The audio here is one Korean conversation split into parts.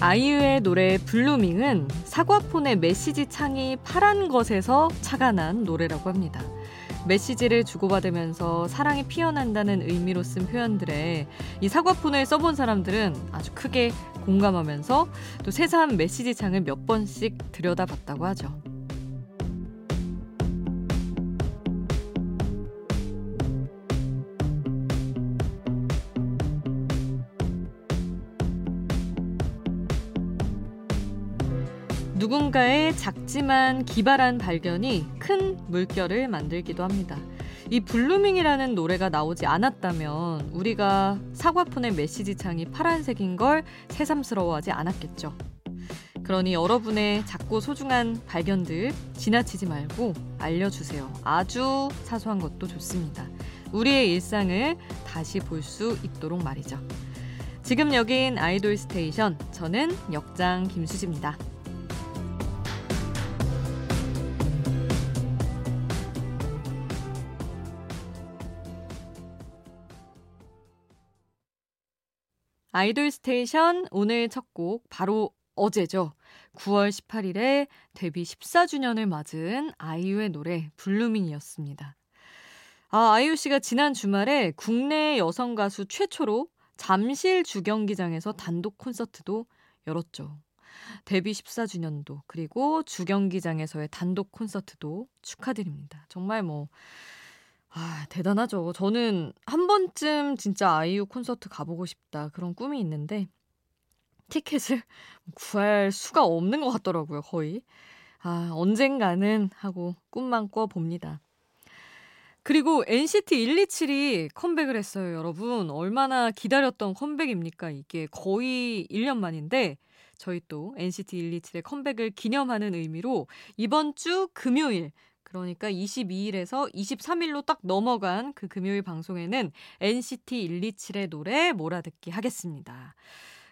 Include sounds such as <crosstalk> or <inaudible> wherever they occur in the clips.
아이유의 노래 블루밍은 사과폰의 메시지 창이 파란 것에서 착안한 노래라고 합니다. 메시지를 주고받으면서 사랑이 피어난다는 의미로 쓴 표현들에 이 사과폰을 써본 사람들은 아주 크게 공감하면서 또 세세한 메시지 창을 몇 번씩 들여다봤다고 하죠. 누군가의 작지만 기발한 발견이 큰 물결을 만들기도 합니다. 이 Blueming이라는 노래가 나오지 않았다면 우리가 사과폰의 메시지 창이 파란색인 걸 새삼스러워하지 않았겠죠. 그러니 여러분의 작고 소중한 발견들 지나치지 말고 알려주세요. 아주 사소한 것도 좋습니다. 우리의 일상을 다시 볼 수 있도록 말이죠. 지금 여긴 아이돌 스테이션. 저는 역장 김수지입니다. 아이돌 스테이션 오늘 첫 곡 바로 어제죠. 9월 18일에 데뷔 14주년을 맞은 아이유의 노래 Blueming이었습니다. 아, 아이유 씨가 지난 주말에 국내 여성 가수 최초로 잠실 주경기장에서 단독 콘서트도 열었죠. 데뷔 14주년도 그리고 주경기장에서의 단독 콘서트도 축하드립니다. 정말 뭐 아, 대단하죠. 저는 한 번쯤 진짜 아이유 콘서트 가보고 싶다. 그런 꿈이 있는데, 티켓을 <laughs> 구할 수가 없는 것 같더라고요, 거의. 아, 언젠가는 하고 꿈만 꿔봅니다. 그리고 NCT 127이 컴백을 했어요, 여러분. 얼마나 기다렸던 컴백입니까? 이게 거의 1년 만인데, 저희 또 NCT 127의 컴백을 기념하는 의미로 이번 주 금요일 그러니까 22일에서 23일로 딱 넘어간 그 금요일 방송에는 NCT 127의 노래 몰아듣기 하겠습니다.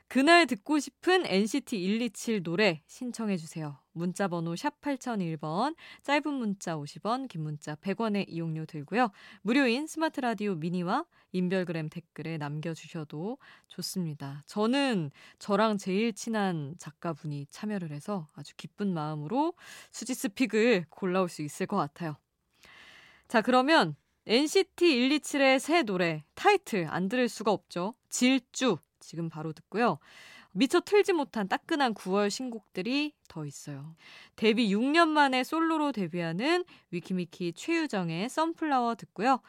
그날 듣고 싶은 NCT 127 노래 신청해 주세요. 문자 번호 샵 8001번, 짧은 문자 50원, 긴 문자 100원의 이용료 들고요. 무료인 스마트 라디오 미니와 인별그램 댓글에 남겨주셔도 좋습니다. 저는 저랑 제일 친한 작가분이 참여를 해서 아주 기쁜 마음으로 수디's pick을 골라올 수 있을 것 같아요. 자, 그러면 NCT 127의 새 노래 타이틀 안 들을 수가 없죠. 질주 지금 바로 듣고요. 미처 틀지 못한 따끈한 9월 신곡들이 더 있어요. 데뷔 6년 만에 솔로로 데뷔하는 위키미키 최유정의 Sunflower 듣고요.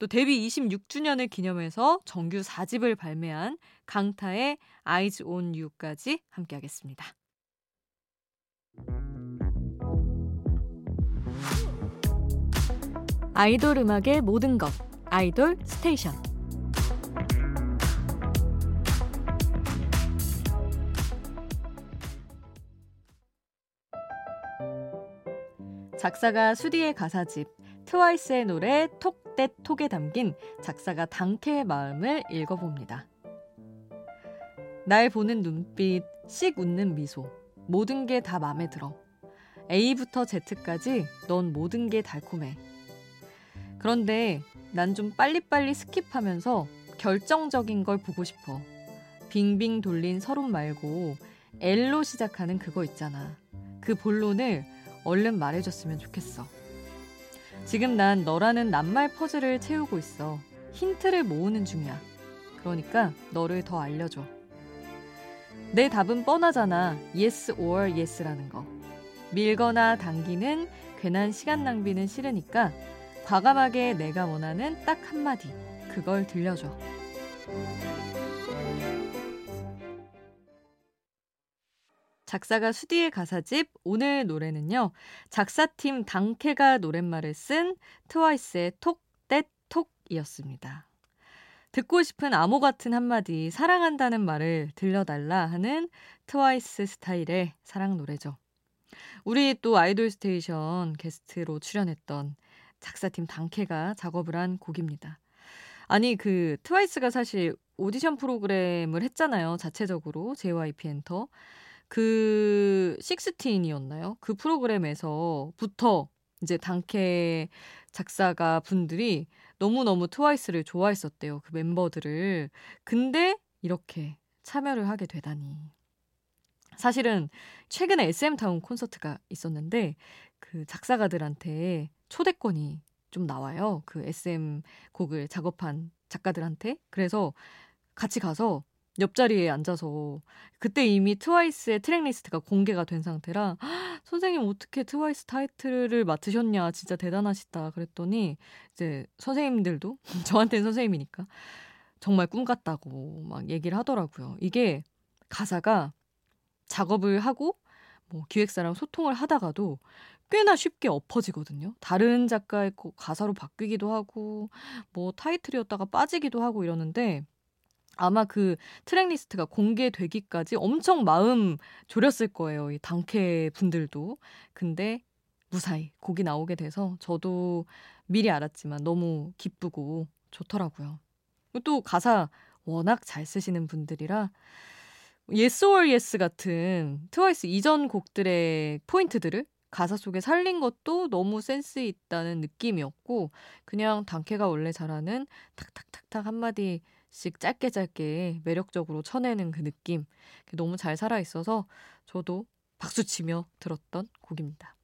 또 데뷔 26주년을 기념해서 정규 4집을 발매한 강타의 Eyes on You까지 함께하겠습니다. 아이돌 음악의 모든 것 아이돌 스테이션 작사가 수디의 가사집 트와이스의 노래 Talk that Talk에 담긴 작사가 당케의 마음을 읽어봅니다. 날 보는 눈빛, 씩 웃는 미소, 모든 게 다 맘에 들어. A부터 Z까지 넌 모든 게 달콤해. 그런데 난 좀 빨리빨리 skip하면서 결정적인 걸 보고 싶어. 빙빙 돌린 서론 말고 L로 시작하는 그거 있잖아. 그 본론을 얼른 말해줬으면 좋겠어. 지금 난 너라는 낱말 퍼즐을 채우고 있어. 힌트를 모으는 중이야. 그러니까 너를 더 알려줘. 내 답은 뻔하잖아. yes or yes라는 거. 밀거나 당기는 괜한 시간 낭비는 싫으니까 과감하게 내가 원하는 딱 한마디. 그걸 들려줘. 작사가 수디의 가사집 오늘 노래는요. 작사팀 당케가 노랫말을 쓴 트와이스의 Talk that Talk이었습니다. 듣고 싶은 암호 같은 한마디 사랑한다는 말을 들려달라 하는 트와이스 스타일의 사랑 노래죠. 우리 또 아이돌 스테이션 게스트로 출연했던 작사팀 당케가 작업을 한 곡입니다. 아니 그 트와이스가 사실 오디션 프로그램을 했잖아요. 자체적으로 JYP 엔터. 그 식스틴이었나요? 그 프로그램에서부터 이제 당캐 작사가 분들이 너무너무 트와이스를 좋아했었대요. 그 멤버들을. 근데 이렇게 참여를 하게 되다니. 사실은 최근에 SM타운 콘서트가 있었는데 그 작사가들한테 초대권이 좀 나와요. 그 SM 곡을 작업한 작가들한테. 그래서 같이 가서 옆자리에 앉아서 그때 이미 트와이스의 트랙 리스트가 공개가 된 상태라 선생님 어떻게 트와이스 타이틀을 맡으셨냐 진짜 대단하시다 그랬더니 이제 선생님들도 <laughs> 저한테는 선생님이니까 정말 꿈 같다고 막 얘기를 하더라고요. 이게 가사가 작업을 하고 뭐 기획사랑 소통을 하다가도 꽤나 쉽게 엎어지거든요. 다른 작가의 가사로 바뀌기도 하고 뭐 타이틀이었다가 빠지기도 하고 이러는데 아마 그 트랙 리스트가 공개되기까지 엄청 마음 졸였을 거예요. 이 당케 분들도. 근데 무사히 곡이 나오게 돼서 저도 미리 알았지만 너무 기쁘고 좋더라고요. 또 가사 워낙 잘 쓰시는 분들이라 Yes or 같은 트와이스 이전 곡들의 포인트들을 가사 속에 살린 것도 너무 센스 있다는 느낌이었고 그냥 당캐가 원래 잘하는 탁탁탁탁 한마디 씩 짧게 짧게 매력적으로 쳐내는 그 느낌 너무 잘 살아 있어서 저도 박수 치며 들었던 곡입니다.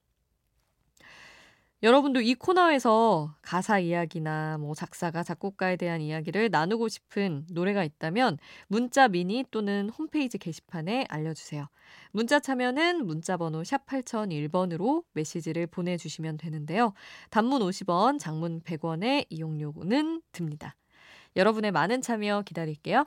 여러분도 이 코너에서 가사 이야기나 뭐 작사가 작곡가에 대한 이야기를 나누고 싶은 노래가 있다면 문자 미니 또는 홈페이지 게시판에 알려주세요. 문자 참여는 문자 번호 샵 8001번으로 메시지를 보내주시면 되는데요. 단문 50원, 장문 100원의 이용료는 듭니다. 여러분의 많은 참여 기다릴게요.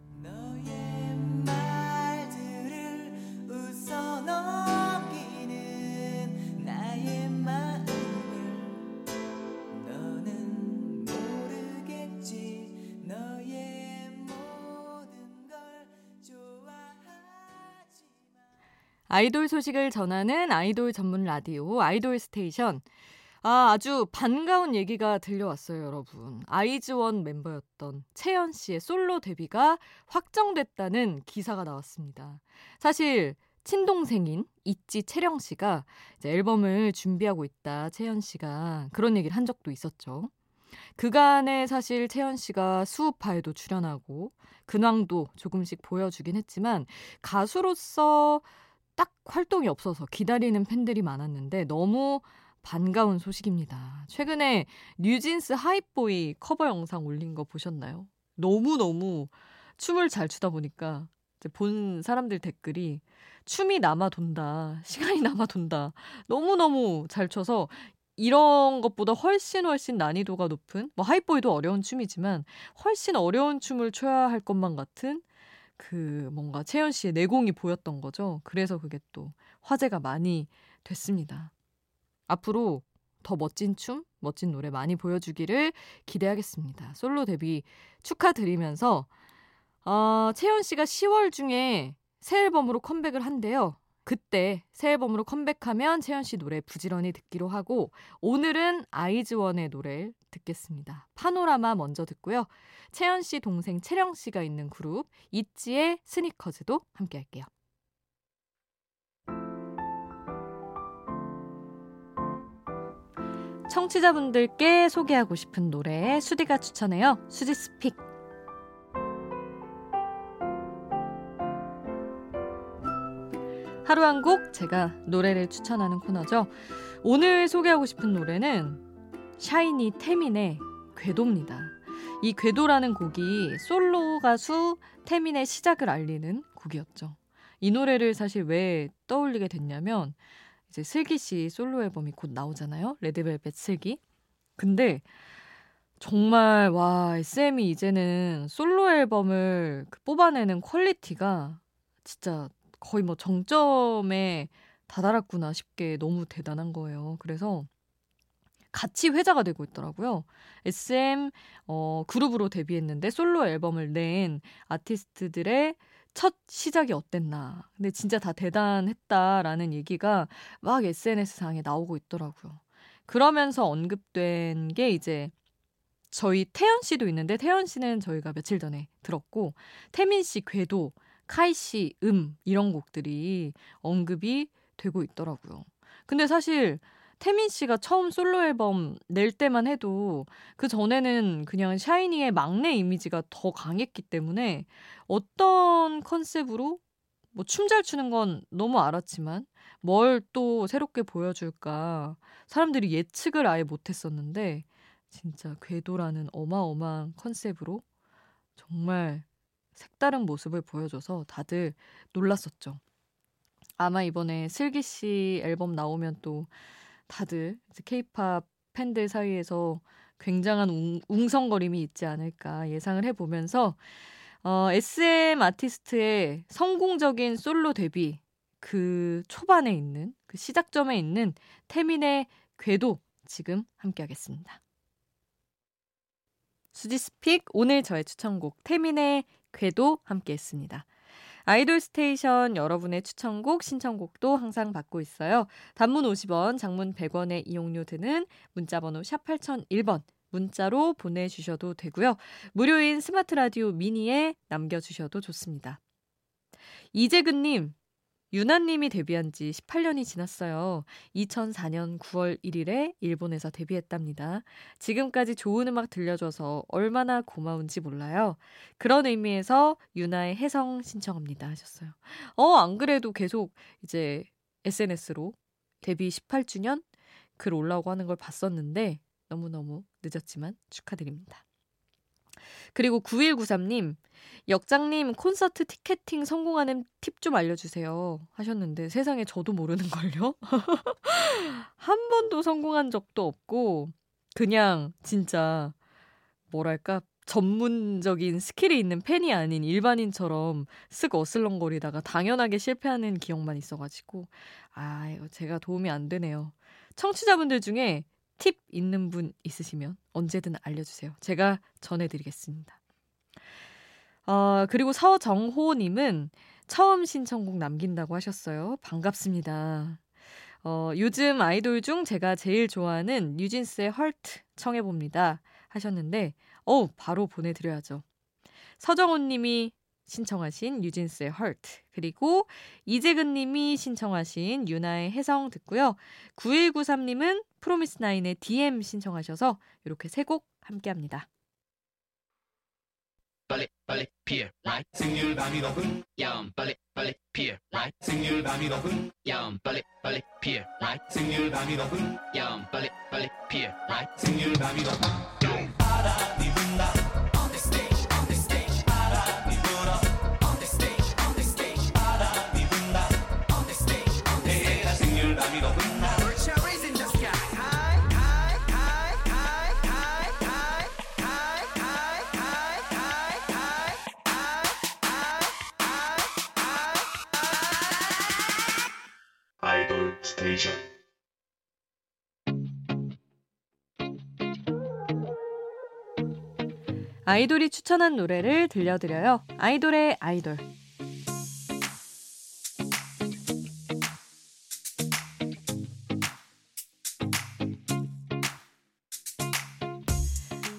아이돌 소식을 전하는 아이돌 전문 라디오 아이돌 스테이션. 아, 아주 반가운 얘기가 들려왔어요, 여러분. 아이즈원 멤버였던 채연 씨의 솔로 데뷔가 확정됐다는 기사가 나왔습니다. 사실 친동생인 있지 채령 씨가 이제 앨범을 준비하고 있다. 채연 씨가 그런 얘기를 한 적도 있었죠. 그간에 사실 채연 씨가 스우파에도 출연하고 근황도 조금씩 보여주긴 했지만 가수로서 딱 활동이 없어서 기다리는 팬들이 많았는데 너무 반가운 소식입니다. 최근에 뉴진스 하이보이 커버 영상 올린 거 보셨나요? 너무너무 춤을 잘 추다 보니까 본 사람들 댓글이 춤이 남아 돈다. 시간이 <laughs> 남아 돈다. 너무너무 잘 춰서 이런 것보다 훨씬 훨씬 난이도가 높은 뭐 하이보이도 어려운 춤이지만 훨씬 어려운 춤을 춰야 할 것만 같은 그 뭔가 채연 씨의 내공이 보였던 거죠. 그래서 그게 또 화제가 많이 됐습니다. 앞으로 더 멋진 춤, 멋진 노래 많이 보여주기를 기대하겠습니다. 솔로 데뷔 축하드리면서 어, 채연 씨가 10월 중에 새 앨범으로 컴백을 한대요. 그때 새 앨범으로 컴백하면 채연 씨 노래 부지런히 듣기로 하고 오늘은 아이즈원의 노래를 듣겠습니다. 파노라마 먼저 듣고요. 채연 씨 동생 채령 씨가 있는 그룹 있지의 스니커즈도 함께 할게요. 청취자분들께 소개하고 싶은 노래 수디가 추천해요. 수지 스픽. 하루 한 곡 제가 노래를 추천하는 코너죠. 오늘 소개하고 싶은 노래는 샤이니 태민의 괴도입니다. 이 괴도라는 곡이 솔로 가수 태민의 시작을 알리는 곡이었죠. 이 노래를 사실 왜 떠올리게 됐냐면 이제 슬기 씨 솔로 앨범이 곧 나오잖아요. 레드벨벳 슬기. 근데 정말 와 SM이 이제는 솔로 앨범을 그 뽑아내는 퀄리티가 진짜 거의 뭐 정점에 다다랐구나 싶게 너무 대단한 거예요. 그래서 같이 회자가 되고 있더라고요. SM 어, 그룹으로 데뷔했는데 솔로 앨범을 낸 아티스트들의 첫 시작이 어땠나. 근데 진짜 다 대단했다라는 얘기가 막 SNS상에 나오고 있더라고요. 그러면서 언급된 게 이제 저희 태연 씨도 있는데 태연 씨는 저희가 며칠 전에 들었고 태민 씨 궤도, 카이 씨 음 이런 곡들이 언급이 되고 있더라고요. 근데 사실 태민 씨가 처음 솔로 앨범 낼 때만 해도 그 전에는 그냥 샤이니의 막내 이미지가 더 강했기 때문에 어떤 컨셉으로 뭐 춤 잘 추는 건 너무 알았지만 뭘 또 새롭게 보여줄까 사람들이 예측을 아예 못했었는데 진짜 궤도라는 어마어마한 컨셉으로 정말 색다른 모습을 보여줘서 다들 놀랐었죠. 아마 이번에 슬기 씨 앨범 나오면 또 다들 케이팝 팬들 사이에서 굉장한 웅, 웅성거림이 있지 않을까 예상을 해보면서 어, SM 아티스트의 성공적인 솔로 데뷔 그 초반에 있는 그 시작점에 있는 태민의 괴도 지금 함께하겠습니다. 수지's pick 오늘 저의 추천곡 태민의 괴도 함께했습니다. 아이돌 스테이션 여러분의 추천곡, 신청곡도 항상 받고 있어요. 단문 50원, 장문 100원의 이용료 드는 문자번호 샵 8001번 문자로 보내주셔도 되고요. 무료인 스마트 라디오 미니에 남겨주셔도 좋습니다. 이재근님, 유나님이 데뷔한 지 18년이 지났어요. 2004년 9월 1일에 일본에서 데뷔했답니다. 지금까지 좋은 음악 들려줘서 얼마나 고마운지 몰라요. 그런 의미에서 유나의 해성 신청합니다. 하셨어요. 어, 안 그래도 계속 이제 SNS로 데뷔 18주년 글 올라오고 하는 걸 봤었는데 너무너무 늦었지만 축하드립니다. 그리고 9193님, 역장님 콘서트 티켓팅 성공하는 팁 좀 알려주세요. 하셨는데 세상에 저도 모르는걸요? <laughs> 한 번도 성공한 적도 없고, 그냥 진짜, 뭐랄까, 전문적인 스킬이 있는 팬이 아닌 일반인처럼 쓱 어슬렁거리다가 당연하게 실패하는 기억만 있어가지고, 아, 이거 제가 도움이 안 되네요. 청취자분들 중에 팁 있는 분 있으시면 언제든 알려주세요. 제가 전해드리겠습니다. 어, 그리고 서정호님은 처음 신청곡 남긴다고 하셨어요. 반갑습니다. 어, 요즘 아이돌 중 제가 제일 좋아하는 뉴진스의 헐트 청해봅니다. 하셨는데, 어 바로 보내드려야죠. 서정훈 님이 신청하신 유진스의 Hurt 그리고 이재근 님이 신청하신 유나의 해성 듣고요. 9193님은 프로미스나인의 DM 신청하셔서 이렇게 세 곡 함께합니다. 빨리 빨리 피어 라이 생률 밤이 높은 야음 빨리 빨리 피어 라이 생률 밤이 높은 야음 빨리 빨리 피어 라이 생률 밤이 높은 야음 빨리 빨리 피어 라이 생률 밤이 높은 아이돌이 추천한 노래를 들려드려요. 아이돌의 아이돌.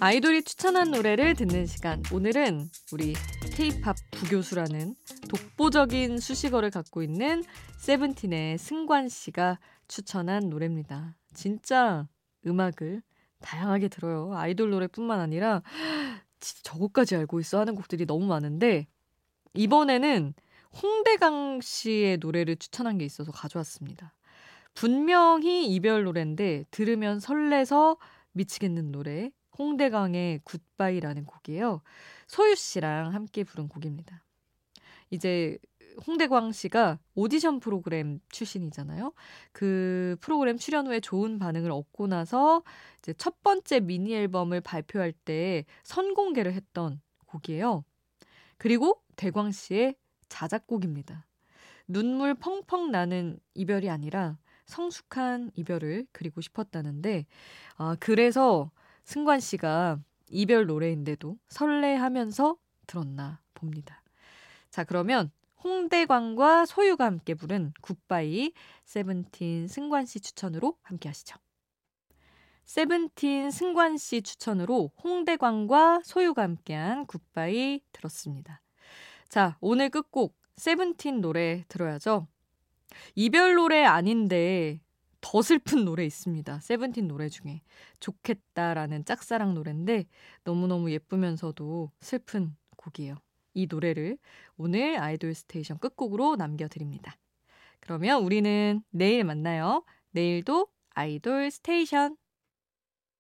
아이돌이 추천한 노래를 듣는 시간. 오늘은 우리 K-팝 부교수라는 독보적인 수식어를 갖고 있는 세븐틴의 승관 씨가 추천한 노래입니다. 진짜 음악을 다양하게 들어요. 아이돌 노래뿐만 아니라 저것까지 알고 있어 하는 곡들이 너무 많은데 이번에는 홍대광 씨의 노래를 추천한 게 있어서 가져왔습니다. 분명히 이별 노래인데 들으면 설레서 미치겠는 노래 홍대광의 굿바이라는 곡이에요. 소유 씨랑 함께 부른 곡입니다. 이제 홍대광 씨가 오디션 프로그램 출신이잖아요. 그 프로그램 출연 후에 좋은 반응을 얻고 나서 이제 첫 번째 미니 앨범을 발표할 때 선공개를 했던 곡이에요. 그리고 대광 씨의 자작곡입니다. 눈물 펑펑 나는 이별이 아니라 성숙한 이별을 그리고 싶었다는데, 아, 그래서 승관 씨가 이별 노래인데도 설레하면서 들었나 봅니다. 자, 그러면 홍대광과 소유가 함께 부른 굿바이 세븐틴 승관 씨 추천으로 함께 하시죠. 세븐틴 승관 씨 추천으로 홍대광과 소유가 함께한 굿바이 들었습니다. 자, 오늘 끝곡 세븐틴 노래 들어야죠. 이별 노래 아닌데 더 슬픈 노래 있습니다. 세븐틴 노래 중에 좋겠다라는 짝사랑 노래인데 너무너무 예쁘면서도 슬픈 곡이에요. 이 노래를 오늘 아이돌 스테이션 끝곡으로 남겨드립니다. 그러면 우리는 내일 만나요. 내일도 아이돌 스테이션.